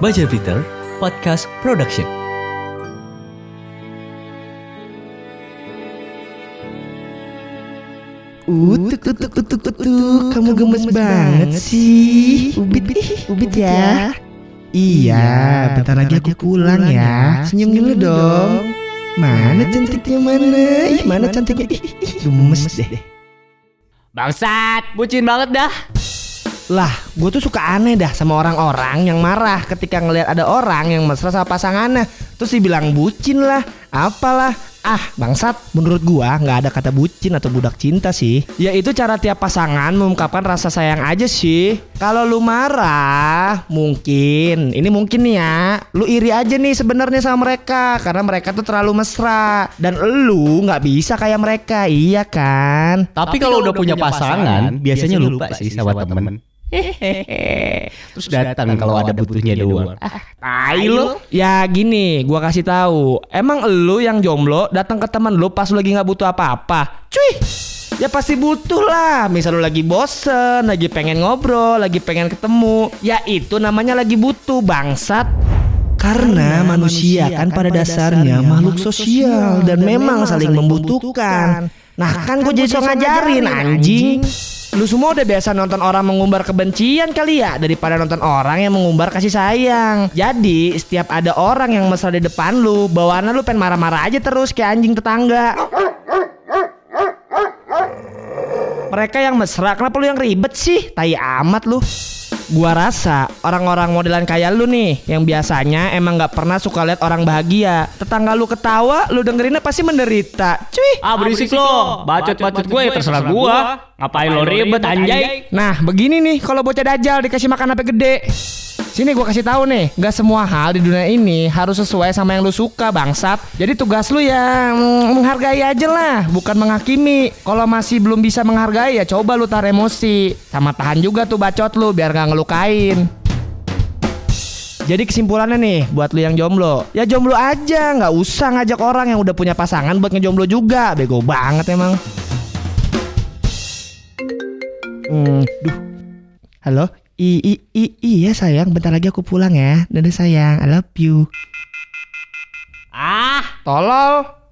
Baja Peter Podcast Production. Utuk, utuk, utuk, utuk, kamu gemes banget sih. Ubit, ih, ubit ya. Iya, bentar lagi aku pulang ya. Senyum dulu dong. Mana cantiknya mana? Ih, mana cantiknya? Ih, gemes deh. Bangsat, bucin banget dah. Lah, gue tuh suka aneh dah sama orang-orang yang marah ketika ngelihat ada orang yang mesra sama pasangannya. Terus dibilang bucin lah, apalah. Ah, bangsat, menurut gua nggak ada kata bucin atau budak cinta sih. Ya itu cara tiap pasangan mengungkapkan rasa sayang aja sih. Kalau lu marah, mungkin ini mungkin nih ya, lu iri aja nih sebenarnya sama mereka karena mereka tuh terlalu mesra dan lu nggak bisa kayak mereka, iya kan? Tapi, kalau udah punya pasangan, biasanya lupa sih sama temen. Hehehe. Terus datang kalau ada butuhnya doang. Ah, tai lu. Ya gini, gua kasih tahu. Emang lu yang jomblo datang ke teman lu pas lu lagi nggak butuh apa-apa? Cuy. Ya pasti butuh lah. Misal lu lagi bosen, lagi pengen ngobrol, lagi pengen ketemu. Ya itu namanya lagi butuh bangsat. Karena manusia kan pada dasarnya makhluk sosial dan memang saling membutuhkan. Nah kan gue jadi so ngajarin anjing. Lu semua udah biasa nonton orang mengumbar kebencian kali ya daripada nonton orang yang mengumbar kasih sayang. Jadi setiap ada orang yang mesra di depan lu, bawaannya lu pengen marah-marah aja terus kayak anjing tetangga. Mereka yang mesra, kenapa lu yang ribet sih? Tai amat lu. Gua rasa orang-orang modelan kayak lu nih yang biasanya emang nggak pernah suka lihat orang bahagia. Tetangga lu ketawa, lu dengerinnya pasti menderita. Cuy. Ah berisik lo, bacot-bacot gue ya terserah gua. Ngapain lo ribet anjay? Nah, begini nih kalau bocah dajal dikasih makan apa gede. Sini gua kasih tahu nih, nggak semua hal di dunia ini harus sesuai sama yang lu suka, bangsat. Jadi tugas lu ya mm, menghargai aja lah, bukan menghakimi. Kalau masih belum bisa menghargai ya coba lu tar emosi. Sama tahan juga tuh bacot lu biar nggak ngelukain. Jadi kesimpulannya nih buat lu yang jomblo Ya jomblo aja nggak usah ngajak orang yang udah punya pasangan buat ngejomblo juga Bego banget emang Hmm, duh. Halo? I, i, i, iya sayang, bentar lagi aku pulang ya. Dadah sayang, I love you. Ah, Tolol.